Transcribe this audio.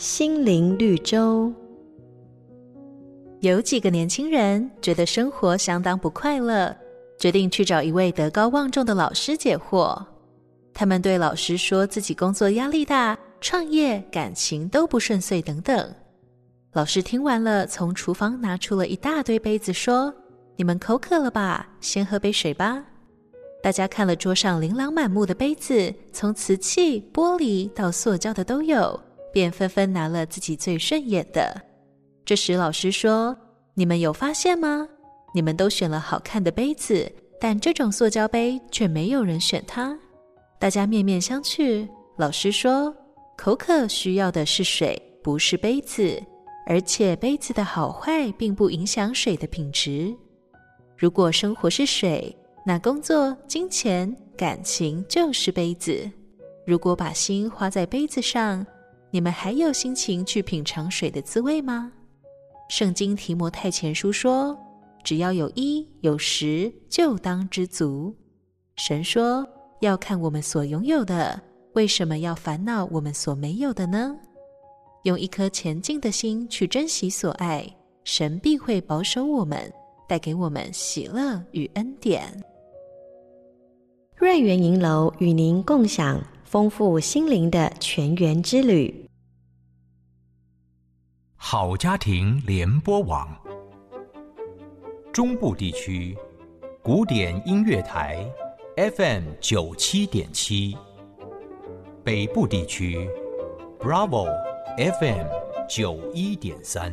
心灵绿洲。有几个年轻人觉得生活相当不快乐，决定去找一位德高望重的老师解惑。他们对老师说自己工作压力大，创业、感情都不顺遂等等。老师听完了，从厨房拿出了一大堆杯子，说：“你们口渴了吧？先喝杯水吧。”大家看了桌上琳琅满目的杯子，从瓷器、玻璃到塑胶的都有。便纷纷拿了自己最顺眼的。这时老师说：“你们有发现吗？你们都选了好看的杯子，但这种塑胶杯却没有人选它。”大家面面相觑。老师说：“口渴需要的是水，不是杯子。而且杯子的好坏并不影响水的品质。如果生活是水，那工作、金钱、感情就是杯子。如果把心花在杯子上，你们还有心情去品尝水的滋味吗？圣经提摩太前书说：“只要有衣有食，就当知足。”神说：“要看我们所拥有的，为什么要烦恼我们所没有的呢？”用一颗前进的心去珍惜所爱，神必会保守我们，带给我们喜乐与恩典。瑞园银楼与您共享。丰富心灵的全员之旅。好家庭联播网，中部地区古典音乐台 FM 九七点七，北部地区 Bravo FM 九一点三。